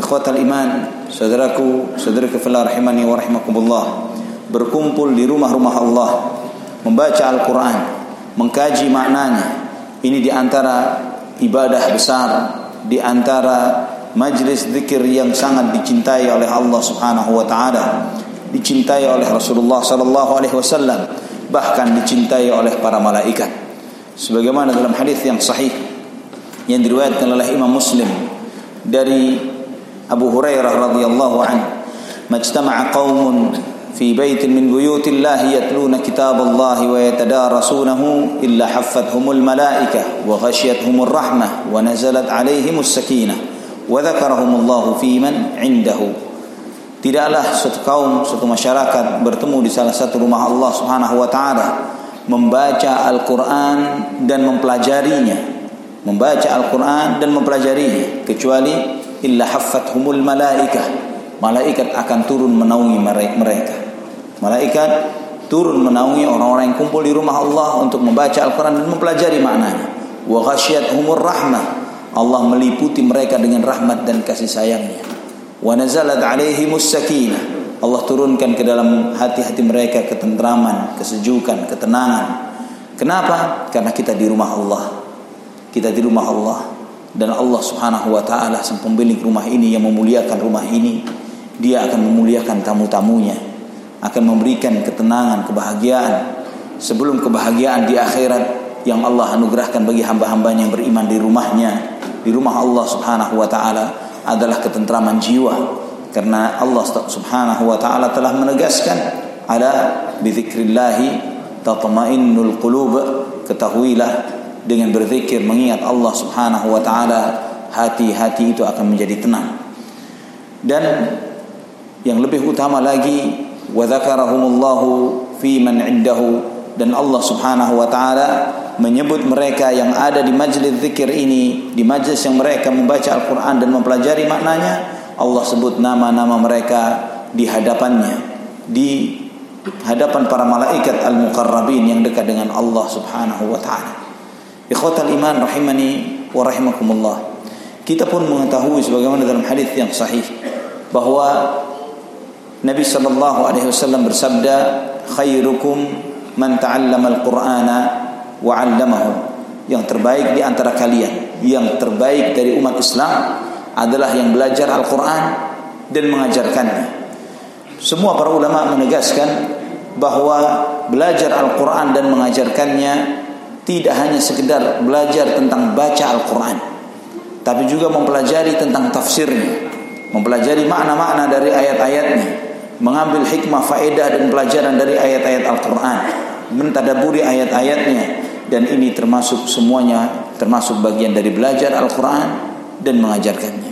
Ikhwatal iman, saudaraku, saudaraku fillah rahimani wa rahimakumullah. Berkumpul di rumah-rumah Allah, membaca Al-Qur'an, mengkaji maknanya. Ini di antara ibadah besar, di antara majlis zikir yang sangat dicintai oleh Allah Subhanahu wa taala, dicintai oleh Rasulullah sallallahu alaihi wasallam, bahkan dicintai oleh para malaikat. Sebagaimana dalam hadis yang sahih yang diriwayatkan oleh Imam Muslim dari Abu Hurairah radhiyallahu anhu, "Majtama'a qaumun في بيت من بيوت الله يتلون كتاب الله ويتدارسونه إلا حفتهم الملائكة وغشيتهم الرحمة ونزلت عليهم السكينة وذكرهم الله في من عنده Tidaklah suatu kaum, suatu masyarakat bertemu di salah satu rumah Allah Subhanahu wa taala membaca Al-Qur'an dan mempelajarinya. Membaca Al-Qur'an dan mempelajarinya kecuali illa haffathumul malaikah. Malaikat akan turun menaungi mereka. Malaikat turun menaungi orang-orang yang kumpul di rumah Allah untuk membaca Al-Quran dan mempelajari maknanya. Wa humur rahmah. Allah meliputi mereka dengan rahmat dan kasih sayangnya. Wa nazalat alaihimus sakinah. Allah turunkan ke dalam hati-hati mereka ketentraman, kesejukan, ketenangan. Kenapa? Karena kita di rumah Allah. Kita di rumah Allah dan Allah Subhanahu wa taala sang pemilik rumah ini yang memuliakan rumah ini, dia akan memuliakan tamu-tamunya akan memberikan ketenangan, kebahagiaan. Sebelum kebahagiaan di akhirat yang Allah anugerahkan bagi hamba-hambanya yang beriman di rumahnya, di rumah Allah Subhanahu wa taala adalah ketentraman jiwa. Karena Allah Subhanahu wa taala telah menegaskan ala bizikrillah tatmainnul qulub. Ketahuilah dengan berzikir mengingat Allah Subhanahu wa taala hati-hati itu akan menjadi tenang dan yang lebih utama lagi wa dzakarahumullahu fi man indahu dan Allah Subhanahu wa taala menyebut mereka yang ada di majlis zikir ini di majlis yang mereka membaca Al-Qur'an dan mempelajari maknanya Allah sebut nama-nama mereka di hadapannya di hadapan para malaikat al-muqarrabin yang dekat dengan Allah Subhanahu wa taala. Ikhwatal iman rahimani wa rahimakumullah. Kita pun mengetahui sebagaimana dalam hadis yang sahih bahwa Nabi sallallahu alaihi wasallam bersabda, "Khairukum man ta'allama al-Qur'ana wa 'allamahu." Yang terbaik di antara kalian, yang terbaik dari umat Islam adalah yang belajar Al-Qur'an dan mengajarkannya. Semua para ulama menegaskan bahwa belajar Al-Qur'an dan mengajarkannya tidak hanya sekedar belajar tentang baca Al-Qur'an, tapi juga mempelajari tentang tafsirnya, mempelajari makna-makna dari ayat-ayatnya, mengambil hikmah faedah dan pelajaran dari ayat-ayat Al-Qur'an, mentadaburi ayat-ayatnya dan ini termasuk semuanya termasuk bagian dari belajar Al-Qur'an dan mengajarkannya.